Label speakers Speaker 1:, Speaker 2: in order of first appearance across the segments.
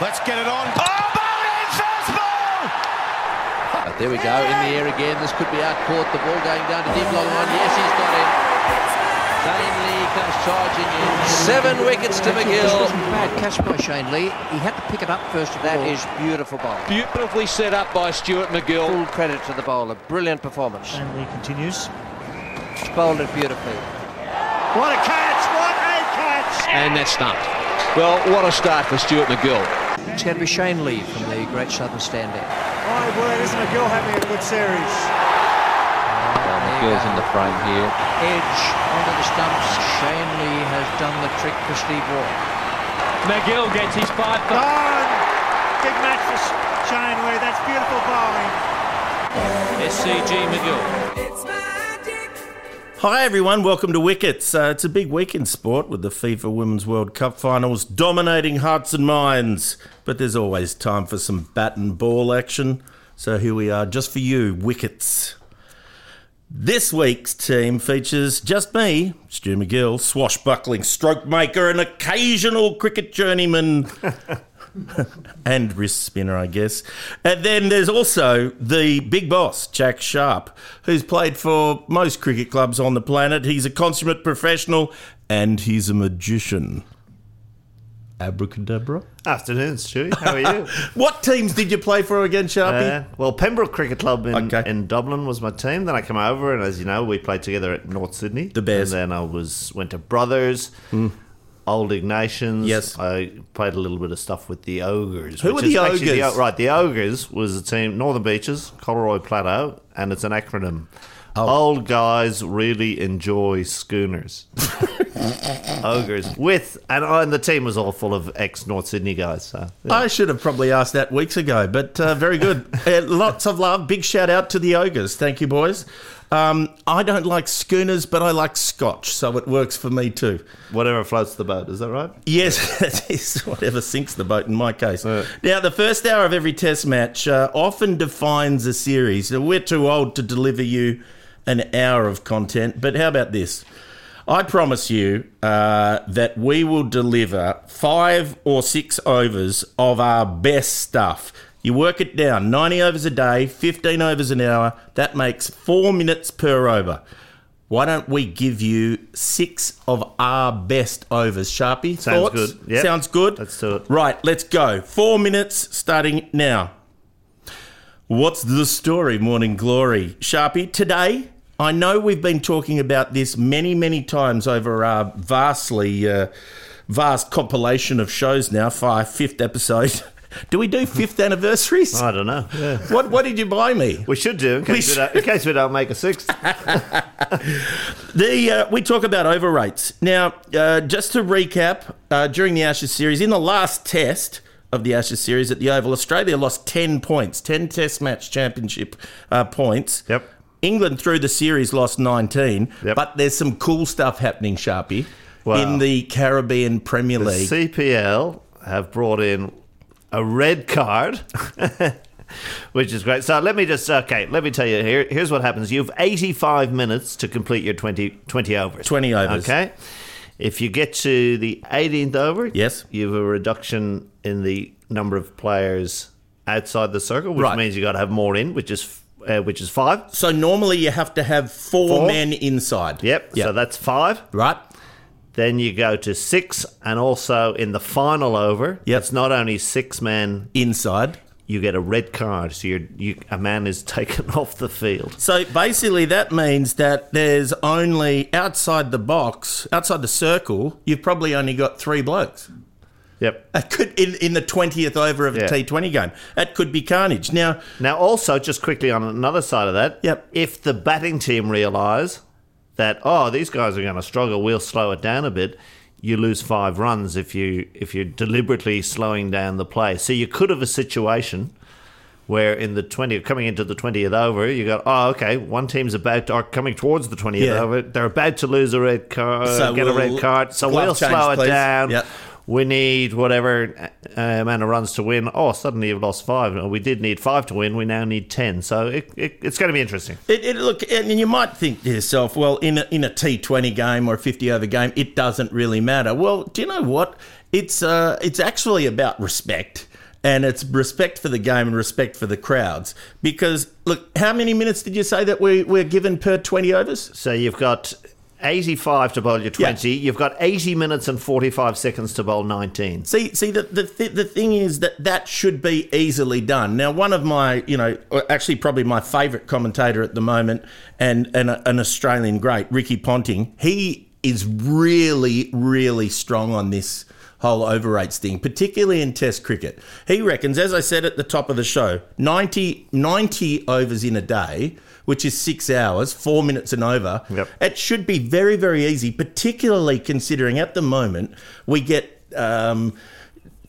Speaker 1: Let's get it on. Oh, Bowden, fastball!
Speaker 2: But there we go, in the air again. This could be out caught. The ball going down to deep long line. Yes, he's got it. Shane Lee comes charging in. Seven wickets to
Speaker 3: This
Speaker 2: MacGill.
Speaker 3: wasn't bad catch by Shane Lee. He had to pick it up first of
Speaker 2: That
Speaker 3: all.
Speaker 2: is beautiful bowling.
Speaker 4: Beautifully set up by Stuart MacGill.
Speaker 2: Full credit to the bowler. Brilliant performance.
Speaker 5: Shane Lee continues.
Speaker 2: Bowled it beautifully.
Speaker 5: What a catch! What a catch!
Speaker 4: And that's stumped. Well, what a start for Stuart MacGill.
Speaker 3: It's going to be Shane Lee from the Great Southern Standout.
Speaker 5: My word, isn't MacGill having a good series?
Speaker 2: MacGill's in the frame here.
Speaker 3: Edge onto the stumps. Shane Lee has done the trick for Steve Waugh.
Speaker 6: MacGill gets his five.
Speaker 5: Gone! Big match for Shane Lee. That's beautiful bowling.
Speaker 6: SCG MacGill.
Speaker 7: Hi everyone, welcome to Wickets. Uh, it's a big week in sport with the FIFA Women's World Cup finals dominating hearts and minds. But there's always time for some bat and ball action. So here we are, just for you, Wickets. This week's team features just me, Stu MacGill, swashbuckling stroke maker and occasional cricket journeyman. and wrist spinner, I guess. And then there's also the big boss, Jack Sharp, who's played for most cricket clubs on the planet. He's a consummate professional and he's a magician. Abracadabra.
Speaker 8: Afternoon, Stewie. How are you?
Speaker 7: What teams did you play for again, Sharpie?
Speaker 8: Uh, well, Pembroke Cricket Club in,
Speaker 7: Okay.
Speaker 8: in Dublin was my team. Then I came over, and as you know, we played together at North Sydney.
Speaker 7: The Bears.
Speaker 8: And then I was went to Brothers, Old Ignatians.
Speaker 7: Yes.
Speaker 8: I played a little bit of stuff with the Ogres.
Speaker 7: Who
Speaker 8: is
Speaker 7: the Ogres?
Speaker 8: right, the Ogres was a team, Northern Beaches, Coloroy Plateau, and it's an acronym.
Speaker 7: Oh.
Speaker 8: Old guys really enjoy schooners. Ogres with and, oh, and the team was all full of ex North Sydney guys. So yeah.
Speaker 7: I should have probably asked that weeks ago, but uh, very good. uh, lots of love. Big shout out to the Ogres. Thank you, boys. Um, I don't like schooners, but I like scotch, so it works for me too.
Speaker 8: whatever floats the boat, is that right?
Speaker 7: Yes, it is whatever sinks the boat in my case. Now, the first hour of every test match uh, often defines a series. Now, We're too old to deliver you an hour of content, but how about this? I promise you uh, that we will deliver five or six overs of our best stuff. You work it down 90 overs a day, 15 overs an hour. That makes four minutes per over. Why don't we give you six of our best overs, Sharpie?
Speaker 8: Sounds
Speaker 7: Thoughts?
Speaker 8: good. Yep.
Speaker 7: Sounds good.
Speaker 8: Let's do it.
Speaker 7: Right, let's go. Four minutes starting now. What's the story, Morning Glory? Sharpie, today, I know we've been talking about this many, many times over our vastly uh, vast compilation of shows now, five, fifth episode. Do we do fifth anniversaries?
Speaker 8: I don't know. Yeah.
Speaker 7: What What did you buy me?
Speaker 8: We should do in case we,
Speaker 7: We
Speaker 8: don't, in case we don't make a sixth.
Speaker 7: The uh, we talk about overrates now. Uh, just to recap, uh, during the Ashes series, in the last test of the Ashes series at the Oval, Australia lost ten points, ten Test match championship uh, points.
Speaker 8: Yep.
Speaker 7: England through the series lost nineteen.
Speaker 8: Yep.
Speaker 7: But there's some cool stuff happening, Sharpie,
Speaker 8: Wow.
Speaker 7: in the Caribbean Premier
Speaker 8: The
Speaker 7: League.
Speaker 8: CPL have brought in a red card, which is great. So let me just okay. Let me tell you here. Here's what happens. You have 85 minutes to complete your 20, 20 overs.
Speaker 7: 20 overs.
Speaker 8: Okay. If you get to the 18th over,
Speaker 7: Yes.
Speaker 8: you have a reduction in the number of players outside the circle, which
Speaker 7: Right.
Speaker 8: means you got to have more in, which is uh, which is five.
Speaker 7: so normally you have to have four,
Speaker 8: Four.
Speaker 7: men inside.
Speaker 8: Yep.
Speaker 7: Yep.
Speaker 8: So that's five.
Speaker 7: right.
Speaker 8: Then you go to six, and also in the final over,
Speaker 7: Yep.
Speaker 8: it's not only six men.
Speaker 7: Inside.
Speaker 8: You get a red card, so you're, you a man is taken off the field.
Speaker 7: So basically, that means that there's only outside the box, outside the circle, you've probably only got three blokes.
Speaker 8: Yep.
Speaker 7: That could in, in the twentieth over of a
Speaker 8: Yeah.
Speaker 7: T20 game. That could be carnage. Now,
Speaker 8: Now, also, just quickly on another side of that,
Speaker 7: Yep.
Speaker 8: if the batting team realise that oh these guys are going to struggle, we'll slow it down a bit. You lose five runs if you if you're deliberately slowing down the play. So you could have a situation where in the 20 coming into the 20th over you got oh okay one team's about to, or coming towards the 20th
Speaker 7: Yeah.
Speaker 8: over they're about to lose a red card
Speaker 7: So
Speaker 8: get a
Speaker 7: we'll-
Speaker 8: red card so we'll
Speaker 7: change,
Speaker 8: slow it
Speaker 7: please.
Speaker 8: down
Speaker 7: Yep.
Speaker 8: We need whatever uh, amount of runs to win. Oh, suddenly you've lost five. We did need five to win. We now need ten. So it, it, it's going to be interesting.
Speaker 7: It, it, look, and you might think to yourself, well, in a, in a T20 game or a 50 over game, it doesn't really matter. Well, do you know what? It's uh, it's actually about respect. And it's respect for the game and respect for the crowds. Because, look, how many minutes did you say that we, we're given per 20 overs?
Speaker 8: So you've got 85 to bowl your 20. You've got 80 minutes and 45 seconds to bowl 19.
Speaker 7: See, see, the, the th- the thing is that that should be easily done. Now, one of my, you know, actually probably my favourite commentator at the moment, and, and a, an Australian great, Ricky Ponting, he is really, really strong on this whole overrates thing, particularly in Test cricket. He reckons, as I said at the top of the show, 90, 90 overs in a day. Which is six hours, four minutes and over.
Speaker 8: Yep.
Speaker 7: It should be very, very easy, particularly considering at the moment we get um,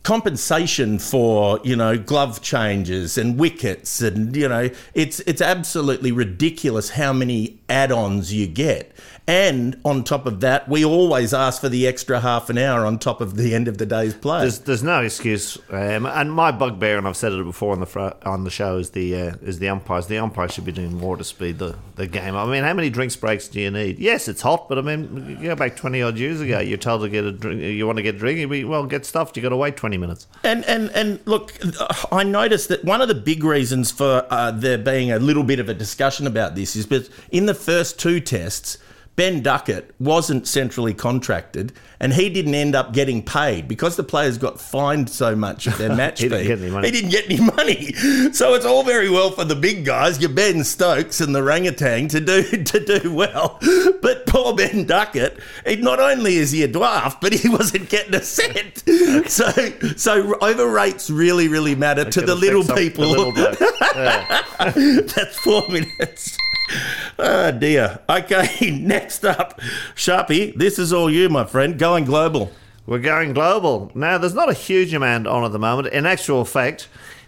Speaker 7: compensation for you know glove changes and wickets and you know it's it's absolutely ridiculous how many add-ons you get and on top of that we always ask for the extra half an hour on top of the end of the day's play
Speaker 8: There's, there's no excuse, um, and my bugbear, and I've said it before on the fr- on the show, is the uh, is the umpires. The umpires should be doing more to speed the, the game. I mean, how many drinks breaks do you need? Yes, it's hot, but I mean, you go back twenty odd years ago. You're told to get a drink. You want to get a drink? You be, well, get stuffed. You got to wait twenty minutes.
Speaker 7: And and and look, I noticed that one of the big reasons for uh, there being a little bit of a discussion about this is because in the first two tests. Ben Duckett wasn't centrally contracted, and he didn't end up getting paid because the players got fined so much of their match
Speaker 8: He
Speaker 7: fee.
Speaker 8: didn't get any money.
Speaker 7: He didn't get any money, so it's all very well for the big guys, your Ben Stokes and the Rangatang, to do to do well. But poor Ben Duckett, he, not only is he a dwarf, but he wasn't getting a cent. So so overrates really really matter to the little people.
Speaker 8: the little. Yeah.
Speaker 7: That's four minutes. Oh dear. Okay, next up, Sharpie. This is all you, my friend. Going global.
Speaker 8: We're going global. Now, there's not a huge amount on at the moment. In actual fact,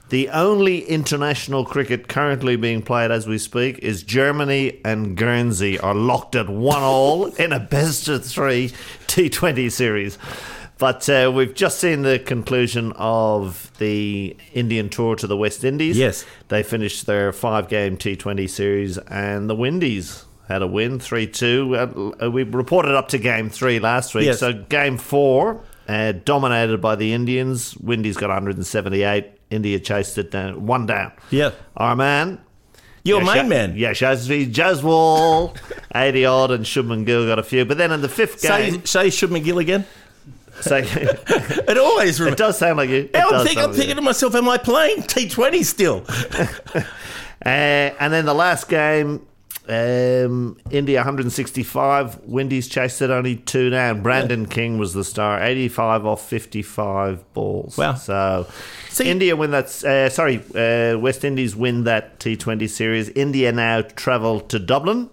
Speaker 8: the only international cricket currently being played as we speak is Germany and Guernsey are locked at one all in a best of three T20 series. But uh, we've just seen the conclusion of the Indian tour to the West Indies.
Speaker 7: Yes.
Speaker 8: They finished their five game T20 series, and the Windies had a win 3 2. Uh, we reported up to game three last week.
Speaker 7: Yes.
Speaker 8: So game four, uh, dominated by the Indians. Windies got 178. India chased it down, one down.
Speaker 7: Yeah.
Speaker 8: Our man.
Speaker 7: Your main man.
Speaker 8: Yashasvi Jaiswal, 80 odd, and Shubman Gill got a few. But then in the fifth game,
Speaker 7: say Shub McGill again.
Speaker 8: Say,
Speaker 7: It always
Speaker 8: it does sound like you. It
Speaker 7: I'm,
Speaker 8: sound
Speaker 7: I'm
Speaker 8: like
Speaker 7: thinking to myself, am I playing T20 still?
Speaker 8: Uh, and then the last game, um, India 165. Windies chased it only two down. Brandon King was the star, 85 off 55 balls.
Speaker 7: Wow.
Speaker 8: So
Speaker 7: See-
Speaker 8: India win that. Uh, sorry, uh, West Indies win that T20 series. India now travel to Dublin.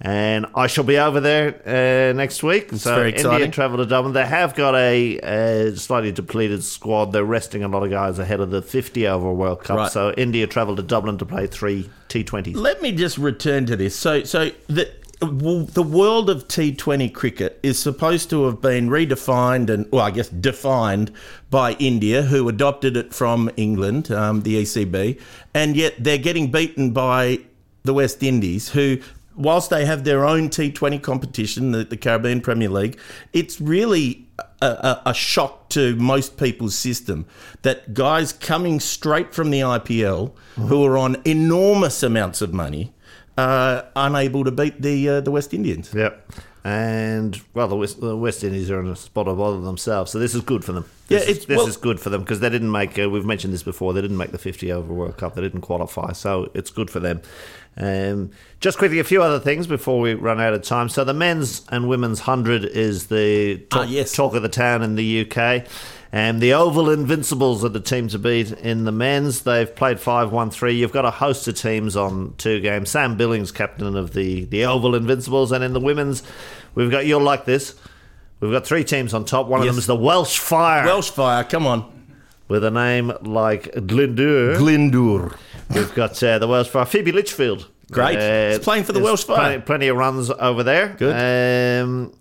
Speaker 8: And I shall be over there uh, next week. so
Speaker 7: very
Speaker 8: India travel to Dublin. They have got a, uh slightly depleted squad. They're resting a lot of guys ahead of the 50 over World Cup.
Speaker 7: Right.
Speaker 8: So India travel to Dublin to play three T20s.
Speaker 7: Let me just return to this. So, so the the world of T20 cricket is supposed to have been redefined and, well, I guess defined by India, who adopted it from England, um, the ECB, and yet they're getting beaten by the West Indies, who. Whilst they have their own T20 competition, the, the Caribbean Premier League, it's really a, a, a shock to most people's system that guys coming straight from the IPL who are on enormous amounts of money uh, unable to beat the uh, the West Indians.
Speaker 8: Yep. And well, the West, the West Indies are in a spot of bother themselves, so this is good for them.
Speaker 7: Yeah,
Speaker 8: This, is, this
Speaker 7: well-
Speaker 8: is good for them because they didn't make. Uh, we've mentioned this before. They didn't make the 50 over World Cup. They didn't qualify, so it's good for them. Um, just quickly, a few other things before we run out of time. So the men's and women's hundred is the
Speaker 7: Ah,
Speaker 8: talk,
Speaker 7: yes.
Speaker 8: talk of the town in the UK. And the Oval Invincibles are the team to beat in the men's. They've played 5 1 3. You've got a host of teams on two games. Sam Billings, captain of the, the Oval Invincibles. And in the women's, we've got, you'll like this, we've got three teams on top. One of them is the Welsh Fire,
Speaker 7: Welsh Fire, come on.
Speaker 8: with a name like Glendur.
Speaker 7: Glendur.
Speaker 8: We've got uh, the Welsh Fire. Phoebe Litchfield.
Speaker 7: Great. He's playing for the Welsh Fire.
Speaker 8: Plenty, plenty of runs over there.
Speaker 7: Good.
Speaker 8: Um,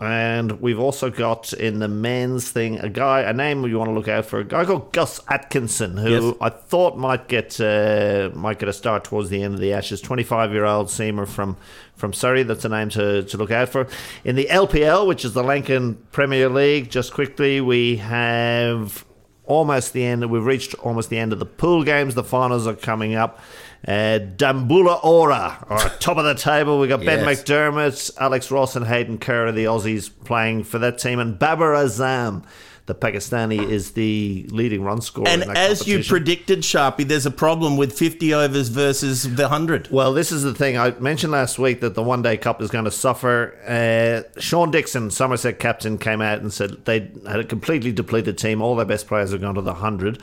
Speaker 8: And we've also got in the men's thing a guy, a name you want to look out for, a guy called Gus Atkinson, who
Speaker 7: Yes.
Speaker 8: I thought might get uh, might get a start towards the end of the Ashes. Twenty five year old seamer from from Surrey. That's a name to, to look out for. In the LPL, which is the Lankan Premier League, just quickly we have almost the end. We've reached almost the end of the pool games. The finals are coming up. Uh, Dambulla Aura are top of the table. We've got Ben
Speaker 7: Yes.
Speaker 8: McDermott, Alex Ross, and Hayden Kerr, the Aussies, playing for that team, and Babar Azam, the Pakistani, is the leading run scorer.
Speaker 7: And as you predicted, Sharpie, there's a problem with 50 overs versus the 100.
Speaker 8: Well, this is the thing. I mentioned last week that the One Day Cup is going to suffer. Uh, Sean Dickson, Somerset captain, came out and said they had a completely depleted team. All their best players have gone to the 100.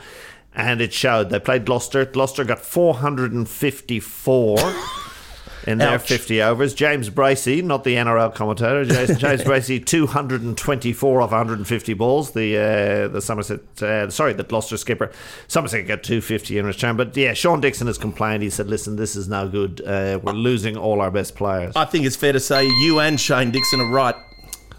Speaker 8: And it showed. They played Gloucester. Gloucester got 454 in their
Speaker 7: Ouch.
Speaker 8: 50 overs. James Bracey, not the NRL commentator, James, James Bracey, 224 off 150 balls. The uh, the Somerset, uh, sorry, the Gloucester skipper. Somerset got 250 in return. But yeah, Sean Dickson has complained. He said, listen, this is no good. Uh, we're losing all our best players.
Speaker 7: I think it's fair to say you and Shane Dickson are right.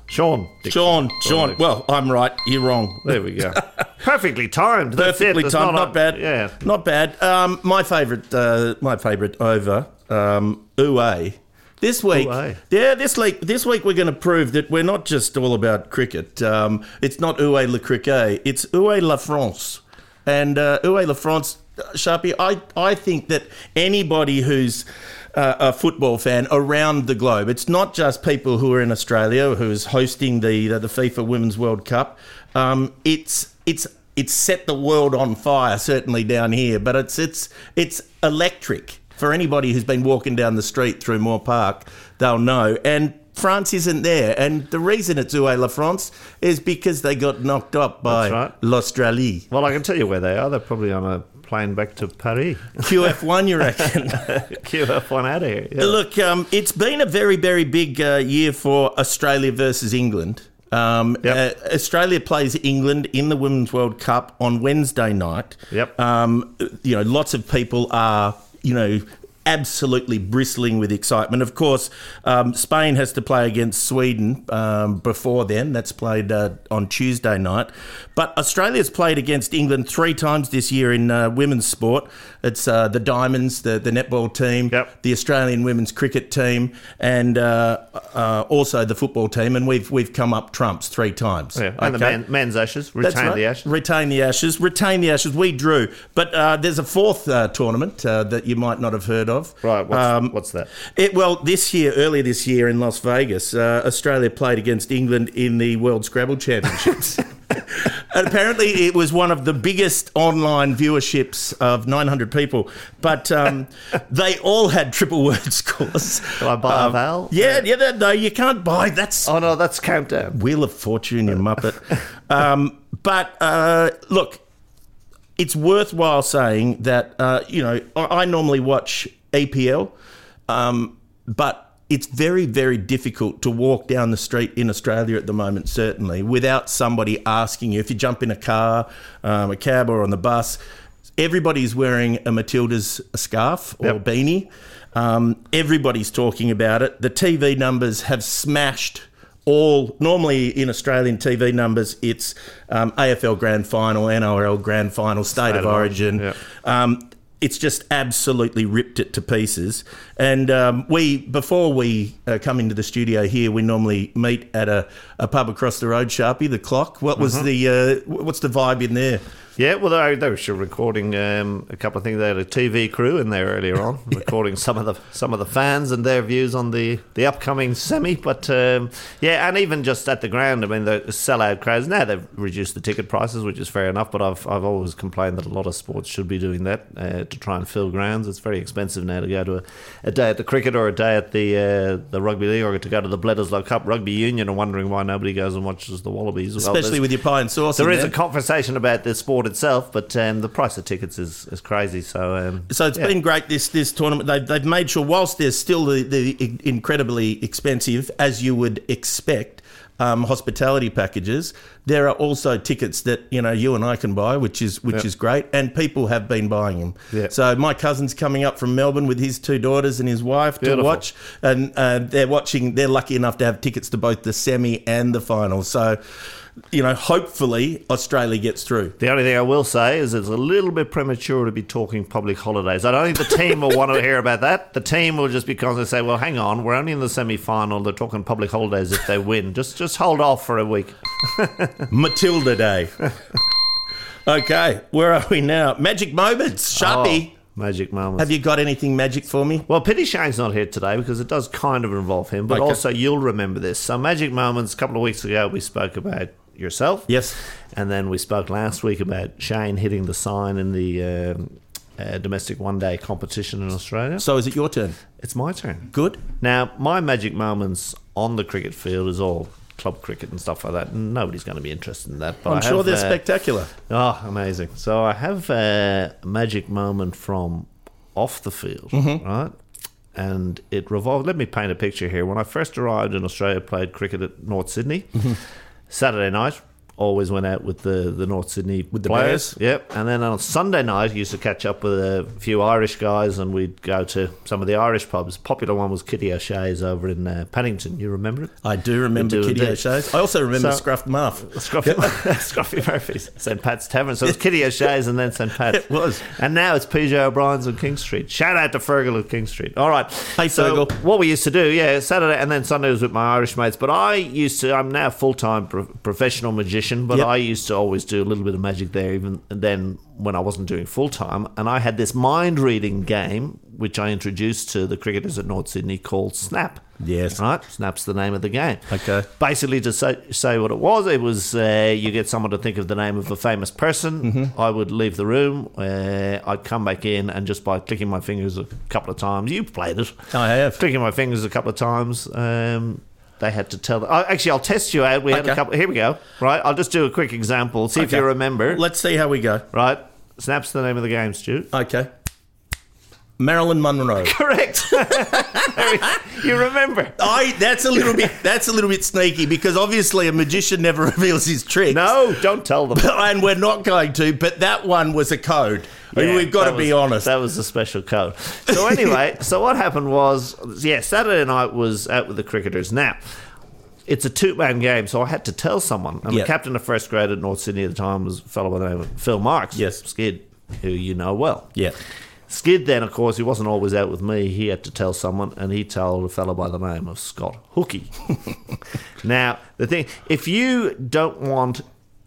Speaker 8: Sean. Dickson.
Speaker 7: Sean, Sean.
Speaker 8: Dickson.
Speaker 7: Well, I'm right. You're wrong.
Speaker 8: There we go. Perfectly timed. That's
Speaker 7: Perfectly timed. Not,
Speaker 8: a-
Speaker 7: bad.
Speaker 8: Yeah.
Speaker 7: Not bad. Um, my favourite, uh, my favourite over, um, Uwe. This week,
Speaker 8: Uwe.
Speaker 7: yeah, this week, this week we're going to prove that we're not just all about cricket. Um, it's not Uwe le cricket. It's Uwe la France, and uh, Uwe la France, uh, Sharpie. I I think that anybody who's uh, a football fan around the globe. It's not just people who are in Australia who's hosting the the, the FIFA Women's World Cup. Um, it's it's it's set the world on fire, certainly down here. But it's it's it's electric for anybody who's been walking down the street through Moore Park. They'll know and. France isn't there, and the reason it's Oué la France is because they got knocked up by
Speaker 8: right.
Speaker 7: l'Australie.
Speaker 8: Well, I can tell you where they are. They're probably on a plane back to Paris.
Speaker 7: QF1, you reckon?
Speaker 8: QF1 out of here. Yeah.
Speaker 7: Look, um, it's been a very, very big uh, year for Australia versus England. Um,
Speaker 8: Yep.
Speaker 7: uh, Australia plays England in the Women's World Cup on Wednesday night.
Speaker 8: Yep.
Speaker 7: Um, you know, lots of people are, you know, absolutely bristling with excitement. Of course, um, Spain has to play against Sweden um, before then. That's played uh, on Tuesday night. But Australia's played against England three times this year in uh, women's sport. It's uh, the Diamonds, the, the netball team,
Speaker 8: Yep.
Speaker 7: the Australian women's cricket team, and uh, uh, also the football team. And we've we've come up trumps three times.
Speaker 8: Yeah, and the
Speaker 7: Okay?
Speaker 8: men, men's ashes. Retain
Speaker 7: right.
Speaker 8: the ashes.
Speaker 7: Retain the ashes. Retain the ashes. We drew, but uh, there's a fourth uh, tournament uh, that you might not have heard of.
Speaker 8: Right, what's,
Speaker 7: Um,
Speaker 8: what's that?
Speaker 7: it, well, this year, earlier this year in Las Vegas, uh, Australia played against England in the World Scrabble Championships. and apparently, it was one of the biggest online viewerships of 900 people. But um, they all had triple word scores.
Speaker 8: Can I buy
Speaker 7: Um,
Speaker 8: a vowel?
Speaker 7: Yeah, yeah. that- No, you can't buy. That's
Speaker 8: Oh, no, that's Countdown.
Speaker 7: Wheel of Fortune, you muppet. Um, but uh, look, it's worthwhile saying that uh, you know I, I normally watch EPL, um, but it's very very difficult to walk down the street in Australia at the moment, certainly without somebody asking you. If you jump in a car, um, a cab, or on the bus, everybody's wearing a Matilda's scarf or
Speaker 8: Yep.
Speaker 7: beanie. Um, everybody's talking about it. The TV numbers have smashed all. Normally in Australian TV numbers, it's um, AFL Grand Final, NRL Grand Final, State, of,
Speaker 8: of
Speaker 7: Origin.
Speaker 8: Origin,
Speaker 7: Um, it's just absolutely ripped it to pieces. And um, we, before we uh, come into the studio here, we normally meet at a, a pub across the road, Sharpie, the Clock. What was the uh, what's the vibe in there?
Speaker 8: Yeah, well, they, they were recording um, a couple of things. They had a TV crew in there earlier on, recording some of the some of the fans and their views on the, the upcoming semi. But um, yeah, and even just at the ground, I mean, the sellout crowds. Now they've reduced the ticket prices, which is fair enough. But I've I've always complained that a lot of sports should be doing that uh, to try and fill grounds. It's very expensive now to go to a, a day at the cricket or a day at the uh, the rugby league or to go to the Bledisloe Cup Rugby Union and wondering why nobody goes and watches the Wallabies. Well,
Speaker 7: Especially
Speaker 8: there's-
Speaker 7: with your pie and sauce.
Speaker 8: there is
Speaker 7: there.
Speaker 8: a conversation about the sport itself, but um, the price of tickets is, is crazy. So, um,
Speaker 7: So it's
Speaker 8: yeah.
Speaker 7: been great this this tournament. They've, they've made sure, whilst they're still the, the incredibly expensive as you would expect, um, hospitality packages, there are also tickets that you know you and I can buy, which is which
Speaker 8: Yep.
Speaker 7: is great, and people have been buying them.
Speaker 8: Yeah.
Speaker 7: So my cousin's coming up from Melbourne with his two daughters and his wife
Speaker 8: Beautiful.
Speaker 7: to watch, and uh, they're watching. They're lucky enough to have tickets to both the semi and the final. So, you know, hopefully Australia gets through.
Speaker 8: The only thing I will say is it's a little bit premature to be talking public holidays. I don't think the team will want to hear about that. The team will just be constantly say, "Well, hang on, we're only in the semi-final. They're talking public holidays if they win. Just just hold off for a week."
Speaker 7: Matilda Day. okay, where are we now? Magic moments, Sharpie.
Speaker 8: Oh, magic moments.
Speaker 7: Have you got anything magic for me?
Speaker 8: Well, pity Shane's not here today because it does kind of involve him, but
Speaker 7: Okay.
Speaker 8: also you'll remember this. So, magic moments. A couple of weeks ago, we spoke about yourself.
Speaker 7: Yes.
Speaker 8: And then we spoke last week about Shane hitting the sign in the um, uh, domestic one day competition in Australia.
Speaker 7: So is it your turn?
Speaker 8: It's my turn.
Speaker 7: Good.
Speaker 8: Now, my magic moments on the cricket field is all club cricket and stuff like that. and Nobody's going to be interested in that. But
Speaker 7: I'm
Speaker 8: I
Speaker 7: sure
Speaker 8: have,
Speaker 7: they're
Speaker 8: uh,
Speaker 7: spectacular.
Speaker 8: Oh, amazing. So I have a magic moment from off the field,
Speaker 7: Mm-hmm.
Speaker 8: right? And it revolved. Let me paint a picture here. When I first arrived in Australia, played cricket at North Sydney.
Speaker 7: Mm-hmm.
Speaker 8: Saturday night, always went out with the, the North Sydney
Speaker 7: With the
Speaker 8: players.
Speaker 7: Bears?
Speaker 8: Yep. And then on Sunday night, used to catch up with a few Irish guys, and we'd go to some of the Irish pubs. Popular one was Kitty O'Shea's over in uh, Paddington. You remember it?
Speaker 7: I do remember
Speaker 8: do
Speaker 7: Kitty. O'Shea's. I also remember
Speaker 8: So-
Speaker 7: Scruff Muff.
Speaker 8: Scruffy, Scruffy Murphy's, St. Pat's Tavern. So it's Kitty O'Shea's and then St. Pat's.
Speaker 7: It was.
Speaker 8: And now it's PJ O'Brien's on King Street. Shout out to Fergal at King Street. All right.
Speaker 7: Hey,
Speaker 8: so
Speaker 7: Fergal.
Speaker 8: what we used to do, yeah, Saturday and then Sunday was with my Irish mates. But I used to, I'm now a full time pro- professional magician, but
Speaker 7: Yep.
Speaker 8: I used to always do a little bit of magic there, even then when I wasn't doing full time. And I had this mind reading game, which I introduced to the cricketers at North Sydney called Snap.
Speaker 7: Yes.
Speaker 8: Right? Snap's the name of the game.
Speaker 7: Okay.
Speaker 8: Basically, to say, say what it was, it was uh, you get someone to think of the name of a famous person.
Speaker 7: Mm-hmm.
Speaker 8: I would leave the room. Uh, I'd come back in, and just by clicking my fingers a couple of times, you've played it.
Speaker 7: I have.
Speaker 8: Clicking my fingers a couple of times, um, they had to tell. Oh, actually, I'll test you out. We had a couple. Here we go. Right, I'll just do a quick example. See if you remember.
Speaker 7: Let's see how we go.
Speaker 8: right, Snap's the name of the game, Stu.
Speaker 7: Okay. Marilyn Monroe.
Speaker 8: Correct. you remember?
Speaker 7: I that's a little bit that's a little bit sneaky because obviously a magician never reveals his tricks.
Speaker 8: No, don't tell them.
Speaker 7: and we're not going to. But that one was a code.
Speaker 8: Yeah,
Speaker 7: We've got to be
Speaker 8: was-
Speaker 7: honest.
Speaker 8: That was a special code. So anyway, so what happened was, yeah, Saturday night was out with the cricketers. Now, it's a two-man game, so I had to tell someone. And
Speaker 7: Yeah.
Speaker 8: the captain of first grade at North Sydney at the time was a fellow by the name of Phil Marks.
Speaker 7: Yes.
Speaker 8: Skid, who you know well.
Speaker 7: yeah.
Speaker 8: Skid then, of course, he wasn't always out with me. He had to tell someone, and he told a fellow by the name of Scott Hookey. now, the thing, if you don't want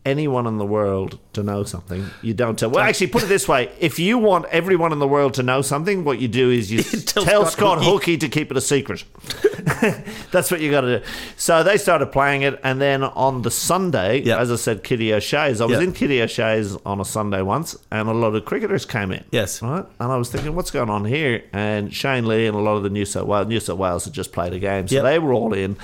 Speaker 8: anyone in the world to know something, you don't tell. Well, actually, put it this way: if you want everyone in the world to know something, what you do is you
Speaker 7: Tell
Speaker 8: tell,
Speaker 7: Scott
Speaker 8: Scott, Hookey. To keep it a secret. That's what you got to do. So they started playing it, and then on the Sunday,
Speaker 7: Yeah.
Speaker 8: as I said, Kitty O'Shea's. I was
Speaker 7: Yeah.
Speaker 8: in Kitty O'Shea's on a Sunday once, and a lot of cricketers came in.
Speaker 7: Yes.
Speaker 8: Right? And I was thinking, what's going on here? And Shane Lee and a lot of the New South Wales, New South Wales had just played a game. So
Speaker 7: Yep.
Speaker 8: they were all in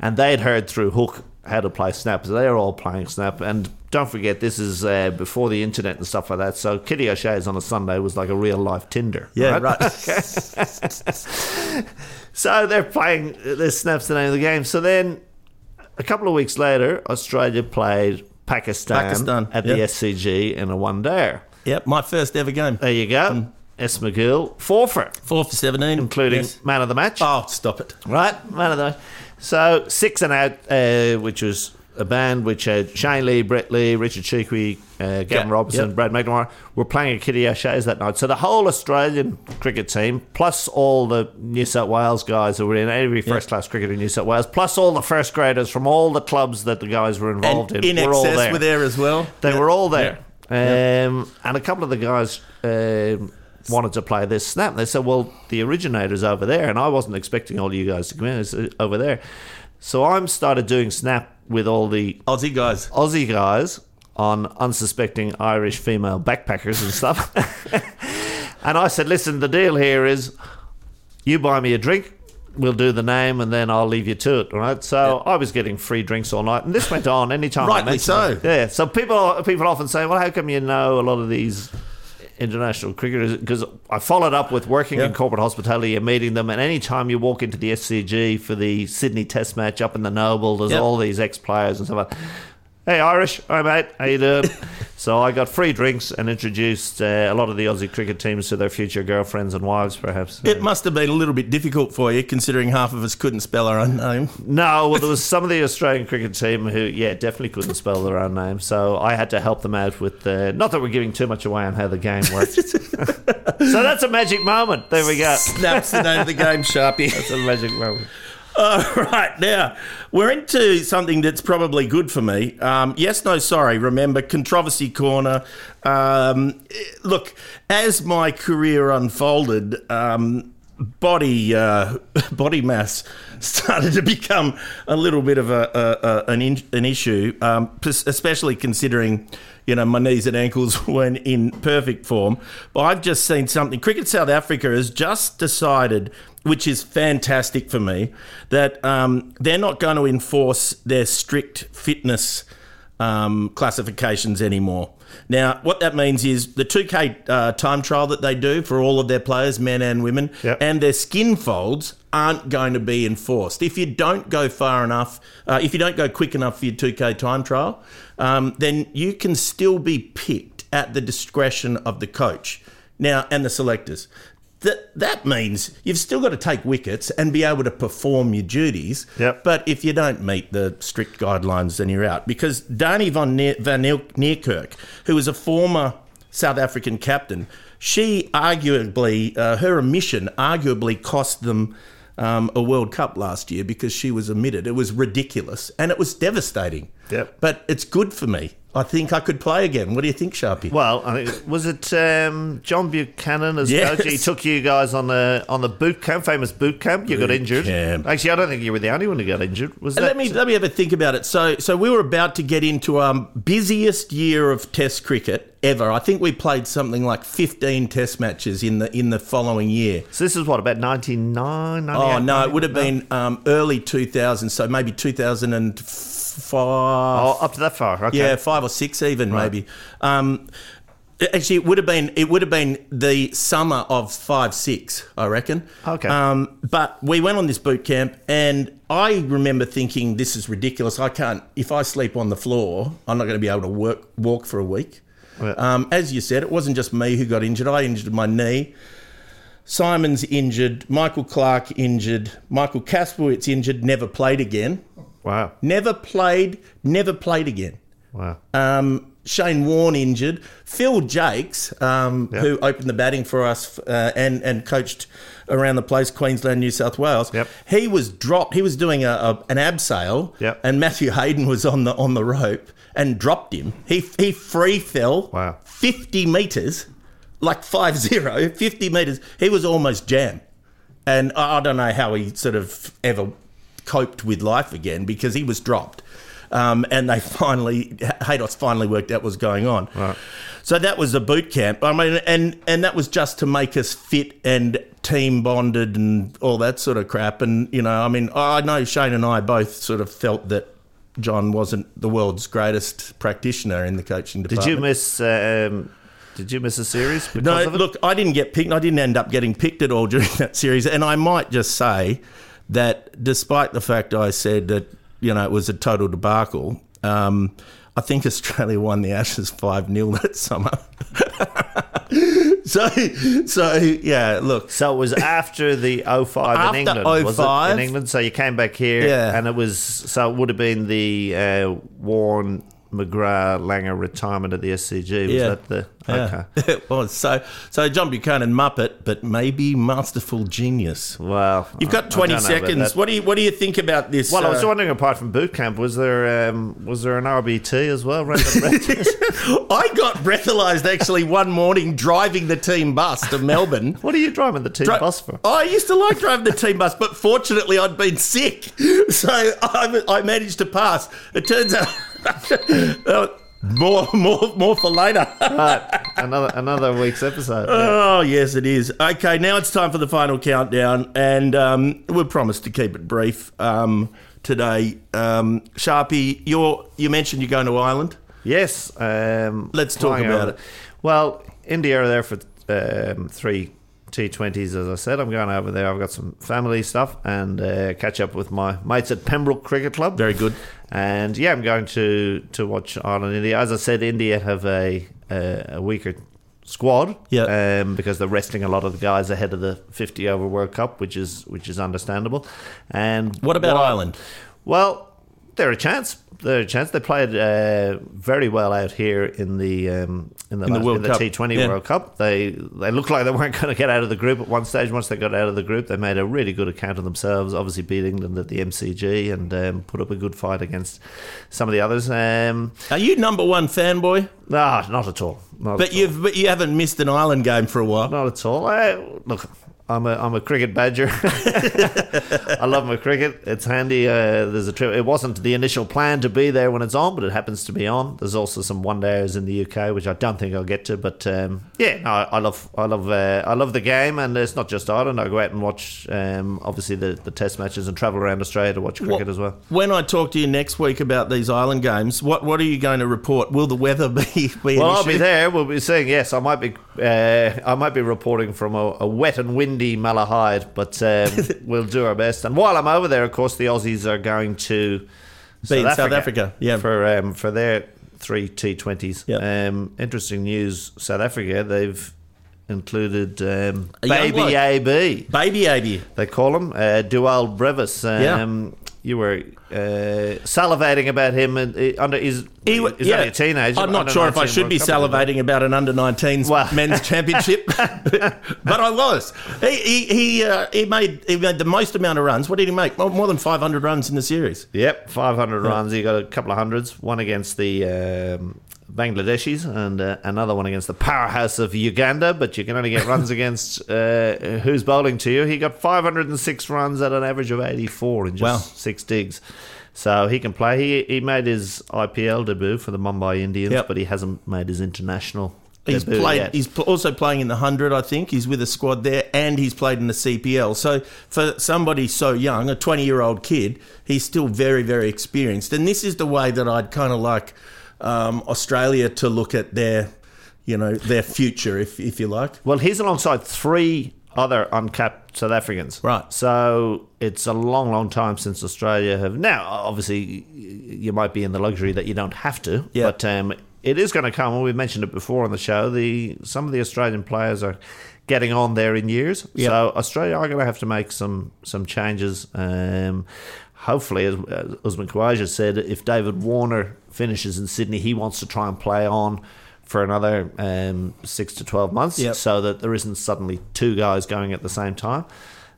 Speaker 8: and they'd heard through Hook how to play Snap. So they're all playing Snap. And don't forget, this is uh, before the internet and stuff like that. So Kitty O'Shea's on a Sunday was like a real life Tinder.
Speaker 7: Yeah, right.
Speaker 8: So they're playing, this Snap's the name of the game. So then a couple of weeks later, Australia played Pakistan,
Speaker 7: Pakistan,
Speaker 8: at the. SCG in a one day.
Speaker 7: Yep, my first ever game.
Speaker 8: There you go. S. MacGill, four for
Speaker 7: Four for 17.
Speaker 8: including
Speaker 7: Yes.
Speaker 8: man of the match.
Speaker 7: Oh, stop it.
Speaker 8: Right, man of the match. So six and out, uh, which was a band which had Shane Lee, Brett Lee, Richard Chee Quee, uh, Gavin
Speaker 7: Yeah,
Speaker 8: Robertson,
Speaker 7: yep.
Speaker 8: Brad McNamara were playing at Kitty O'Shea's that night. So the whole Australian cricket team, plus all the New South Wales guys who were in every first class cricket in New South Wales, plus all the first graders from all the clubs that the guys were involved
Speaker 7: And
Speaker 8: in,
Speaker 7: in
Speaker 8: were all
Speaker 7: excess
Speaker 8: there.
Speaker 7: were there as well.
Speaker 8: They
Speaker 7: Yeah.
Speaker 8: were all there.
Speaker 7: Yeah.
Speaker 8: Um, and a couple of the guys um, wanted to play this snap. They said, well, the originator's over there. And I wasn't expecting all you guys to come in. It's uh, over there. So I'm started doing snap with all the
Speaker 7: Aussie guys.
Speaker 8: Aussie guys on unsuspecting Irish female backpackers and stuff. and I said, listen, the deal here is you buy me a drink, we'll do the name, and then I'll leave you to it, right? So I was getting free drinks all night, and this went on anytime I
Speaker 7: Rightly so.
Speaker 8: it. Yeah, so people people often say, well, how come you know a lot of these international cricketers because I followed up with working
Speaker 7: Yeah.
Speaker 8: in corporate hospitality and meeting them. And any time you walk into the SCG for the Sydney Test match up in the Noble, there's
Speaker 7: Yep.
Speaker 8: all these ex players and stuff like. Hey Irish, hi mate, how you doing? so I got free drinks and introduced uh, a lot of the Aussie cricket teams to their future girlfriends and wives, perhaps.
Speaker 7: It must have been a little bit difficult for you, considering half of us couldn't spell our own name.
Speaker 8: No, well, there was some of the Australian cricket team who, yeah, definitely couldn't spell their own name. So I had to help them out with, uh, not that we're giving too much away on how the game works. so that's a magic moment. There we go.
Speaker 7: Snaps the name of the game, Sharpie.
Speaker 8: That's a magic moment.
Speaker 7: All right, now we're into something that's probably good for me. Um, yes, no, sorry. Remember, controversy corner. Um, look, as my career unfolded, um, body uh, body mass started to become a little bit of a, a, a an, in, an issue, um, especially considering. You know, my knees and ankles weren't in perfect form. But I've just seen something. Cricket South Africa has just decided which is fantastic for me, that um, they're not going to enforce their strict fitness um, classifications anymore. Now, what that means is the 2K uh, time trial that they do for all of their players, men and women,
Speaker 8: Yep.
Speaker 7: and their skin folds aren't going to be enforced. If you don't go far enough, uh, if you don't go quick enough for your 2K time trial, um, then you can still be picked at the discretion of the coach. Now, and the selectors. That, that means you've still got to take wickets and be able to perform your duties.
Speaker 8: Yep.
Speaker 7: But if you don't meet the strict guidelines, then you're out. Because Dani van, ne- van Niekerk, who was a former South African captain, she arguably, uh, her omission arguably cost them um, a World Cup last year because she was omitted. It was ridiculous and it was devastating.
Speaker 8: Yep.
Speaker 7: But it's good for me. I think I could play again. What do you think, Sharpie?
Speaker 8: Well, I think, was it um, John Buchanan as
Speaker 7: Yes.
Speaker 8: coach? He took you guys on the on the boot camp, famous boot camp. You got injured.
Speaker 7: camp.
Speaker 8: Actually, I don't think you were the only one who got injured. Was that?
Speaker 7: Let me let me have a think about it. So so we were about to get into our busiest year of Test cricket ever. I think we played something like fifteen Test matches in the in the following year.
Speaker 8: so this is what about 99?
Speaker 7: Oh no, it would have been um, early 2000, so maybe 2005.
Speaker 8: Oh, up to that far. Okay.
Speaker 7: Yeah, five or six even maybe. Um, actually, it would have been it would have been the summer of five six, I reckon.
Speaker 8: Okay.
Speaker 7: Um, but we went on this boot camp, and I remember thinking, "This is ridiculous. I can't. If I sleep on the floor, I'm not going to be able to work walk for a week."
Speaker 8: Yeah.
Speaker 7: Um, as you said, it wasn't just me who got injured. I injured my knee. Symonds injured. Michael Clarke injured. Michael Kasprowicz injured. Never played again.
Speaker 8: Wow.
Speaker 7: Never played. Never played again.
Speaker 8: Wow.
Speaker 7: Um, Shane Warne injured. Phil Jaques, um,
Speaker 8: Yep.
Speaker 7: who opened the batting for us uh, and and coached around the place, Queensland, New South Wales.
Speaker 8: Yep.
Speaker 7: He was dropped. He was doing a, a an abseil.
Speaker 8: Yep.
Speaker 7: And Matthew Hayden was on the on the rope and dropped him. He he free fell.
Speaker 8: Wow.
Speaker 7: Fifty meters, like 5-0, 50 meters. He was almost jammed. And I don't know how he sort of ever coped with life again because he was dropped. Um, and they finally, Haydos finally worked out what was going on.
Speaker 8: Right.
Speaker 7: So that was a boot camp. I mean, and and that was just to make us fit and team bonded and all that sort of crap. And you know, I mean, I know Shane and I both sort of felt that John wasn't the world's greatest practitioner in the coaching department.
Speaker 8: Did you miss? Um, did you miss a series
Speaker 7: No, look, I didn't get picked. I didn't end up getting picked at all during that series. And I might just say that despite the fact I said that, you know, it was a total debacle, um, I think Australia won the Ashes 5 0 that summer. so, so, yeah, look.
Speaker 8: So it was after the 05
Speaker 7: After
Speaker 8: in England, was it? In England, so you came back here,
Speaker 7: Yeah.
Speaker 8: and it was so it would have been the uh, Warne McGrath Langer retirement at the SCG. Was
Speaker 7: Yeah.
Speaker 8: that the
Speaker 7: Yeah,
Speaker 8: okay?
Speaker 7: it was. So, so John Buchanan, Muppet, but maybe masterful genius.
Speaker 8: Wow,
Speaker 7: You've got
Speaker 8: I
Speaker 7: 20
Speaker 8: don't know about
Speaker 7: seconds. What do you What do you think about this?
Speaker 8: Well, I was
Speaker 7: uh,
Speaker 8: wondering, apart from boot camp, was there um, was there an RBT as well? Random breath test?
Speaker 7: I got breathalyzed actually one morning driving the team bus to Melbourne.
Speaker 8: what are you driving the team
Speaker 7: Dri-
Speaker 8: bus for?
Speaker 7: I used to like driving the team bus, but fortunately I'd been sick, so I, I managed to pass. It turns out uh, more, more, more for later.
Speaker 8: Right, another another week's episode.
Speaker 7: Oh yes, it is. Okay, now it's time for the final countdown, and um, we promised to keep it brief um, today. Um, Sharpie, you you mentioned you're going to Ireland.
Speaker 8: Yes. Um,
Speaker 7: Let's talk about it.
Speaker 8: Well, India are there for um, three T20s, as I said. I'm going over there. I've got some family stuff and uh, catch up with my mates at Pembroke Cricket Club.
Speaker 7: Very good.
Speaker 8: And yeah, I'm going to, to watch Ireland India. As I said, India have a, a, a weaker squad
Speaker 7: Yeah.
Speaker 8: um, because they're resting a lot of the guys ahead of the 50 over World Cup, which is which is understandable. And
Speaker 7: What about
Speaker 8: while-
Speaker 7: Ireland?
Speaker 8: Well, they're a chance. They're a chance. They played uh, very well out here in the um, in the,
Speaker 7: In the
Speaker 8: last-
Speaker 7: World
Speaker 8: in the
Speaker 7: Cup.
Speaker 8: T20
Speaker 7: Yeah.
Speaker 8: World Cup. They they looked like they weren't going to get out of the group at one stage. Once they got out of the group, they made a really good account of themselves. Obviously, beat England at the MCG and um, put up a good fight against some of the others. Um,
Speaker 7: Are you number one fanboy?
Speaker 8: nah, not at all. Not
Speaker 7: But
Speaker 8: at
Speaker 7: you've but you haven't missed an Ireland game for a while.
Speaker 8: Not at all. Uh, look, I'm a I'm a cricket badger. I love my cricket. It's handy. Uh, there's a trip. It wasn't the initial plan to be there when it's on, but it happens to be on. There's also some one days in the UK, which I don't think I'll get to. But um, yeah, no, I, I love I love uh, I love the game, and it's not just Ireland. I go out and watch um, obviously the, the Test matches and travel around Australia to watch cricket as well.
Speaker 7: When I talk to you next week about these Island games, what what are you going to report? Will the weather be be
Speaker 8: Well, I'll be there. We'll be saying yes. I might be. Uh, I might be reporting from a, a wet and windy Malahide, but um, we'll do our best. And while I'm over there, of course, the Aussies are going to
Speaker 7: Be in South Africa, yeah.
Speaker 8: for um, for their three T20s.
Speaker 7: Yeah.
Speaker 8: Um, interesting news. South Africa. They've included um, Baby. AB.
Speaker 7: Baby AB.
Speaker 8: They call him uh, Dewald Brevis. Um, You were uh, salivating about him and, uh, under his.
Speaker 7: He wa-
Speaker 8: he's only a teenager.
Speaker 7: I'm not sure if I should be
Speaker 8: World Cup, I think.
Speaker 7: salivating about an under 19s
Speaker 8: Well-
Speaker 7: men's championship, but I was. He he he, uh, he made he made the most amount of runs. What did he make? More, more than 500 runs in the series.
Speaker 8: Yep, 500 runs. He got a couple of hundreds. One against the um, Bangladeshis and uh, another one against the powerhouse of Uganda. But you can only get runs against uh, who's bowling to you. He got 506 runs at an average of 84 in just
Speaker 7: Wow.
Speaker 8: six digs. So he can play. He he made his IPL debut for the Mumbai Indians,
Speaker 7: Yep.
Speaker 8: but he hasn't made his international.
Speaker 7: He's
Speaker 8: debut
Speaker 7: played.
Speaker 8: yet.
Speaker 7: He's pl- also playing in the hundred. I think he's with a squad there, and he's played in the CPL. So for somebody so young, a twenty-year-old kid, he's still very, very experienced. And this is the way that I'd kind of like um, Australia to look at their, you know, their future, if if you like.
Speaker 8: Well, he's alongside three other uncapped South Africans.
Speaker 7: Right.
Speaker 8: So it's a long, long time since Australia have. Now, obviously, you might be in the luxury that you don't have to.
Speaker 7: Yeah.
Speaker 8: But um, it is going to come. And we mentioned it before on the show. The some of the Australian players are getting on there in years.
Speaker 7: Yeah.
Speaker 8: So Australia are going to have to make some some changes. Um, hopefully, as as Usman Khawaja said, if David Warner finishes in Sydney, he wants to try and play on for another um, six to twelve months,
Speaker 7: Yep.
Speaker 8: so that there isn't suddenly two guys going at the same time.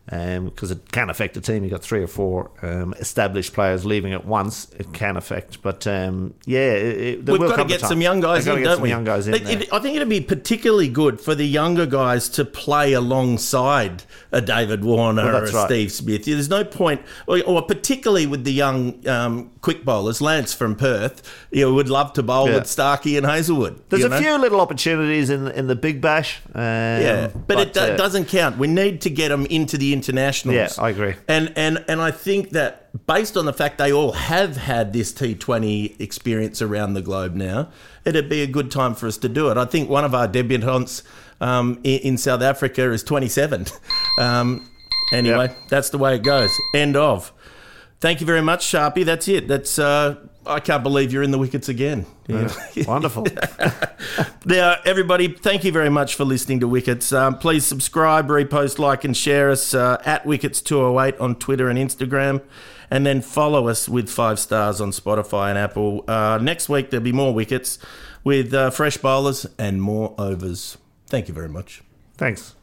Speaker 8: Because it can affect the team. You've got three or four um, established players leaving at once. It can affect, but um, yeah, it, it,
Speaker 7: We've got to get some young guys
Speaker 8: They've
Speaker 7: in, don't we?
Speaker 8: young guys in
Speaker 7: It- it- I think it'd be particularly good for the younger guys to play alongside a David Warner
Speaker 8: Well,
Speaker 7: or a
Speaker 8: right.
Speaker 7: Steve Smith. There's no point, or, or particularly with the young um, quick bowlers. Lance from Perth, you know, would love to bowl
Speaker 8: Yeah.
Speaker 7: with Starkey and Hazlewood.
Speaker 8: There's a
Speaker 7: know?
Speaker 8: few little opportunities in in the Big Bash. Um,
Speaker 7: Yeah, but, it do-
Speaker 8: uh,
Speaker 7: doesn't count. We need to get them into the internationals.
Speaker 8: Yeah, I agree.
Speaker 7: And and and I think that based on the fact they all have had this T20 experience around the globe now, it'd be a good time for us to do it. I think one of our debutantes um, in, in South Africa is 27. Um, anyway,
Speaker 8: Yep.
Speaker 7: that's the way it goes. End of. Thank you very much, Sharpie. That's it. That's. Uh, I can't believe you're in the wickets again. Yeah.
Speaker 8: Wonderful.
Speaker 7: Now, everybody, thank you very much for listening to Wickets. Um, please subscribe, repost, like, and share us uh, at Wickets208 on Twitter and Instagram. And then follow us with five stars on Spotify and Apple. Uh, next week, there'll be more Wickets with uh, fresh bowlers and more overs. Thank you very much.
Speaker 8: Thanks.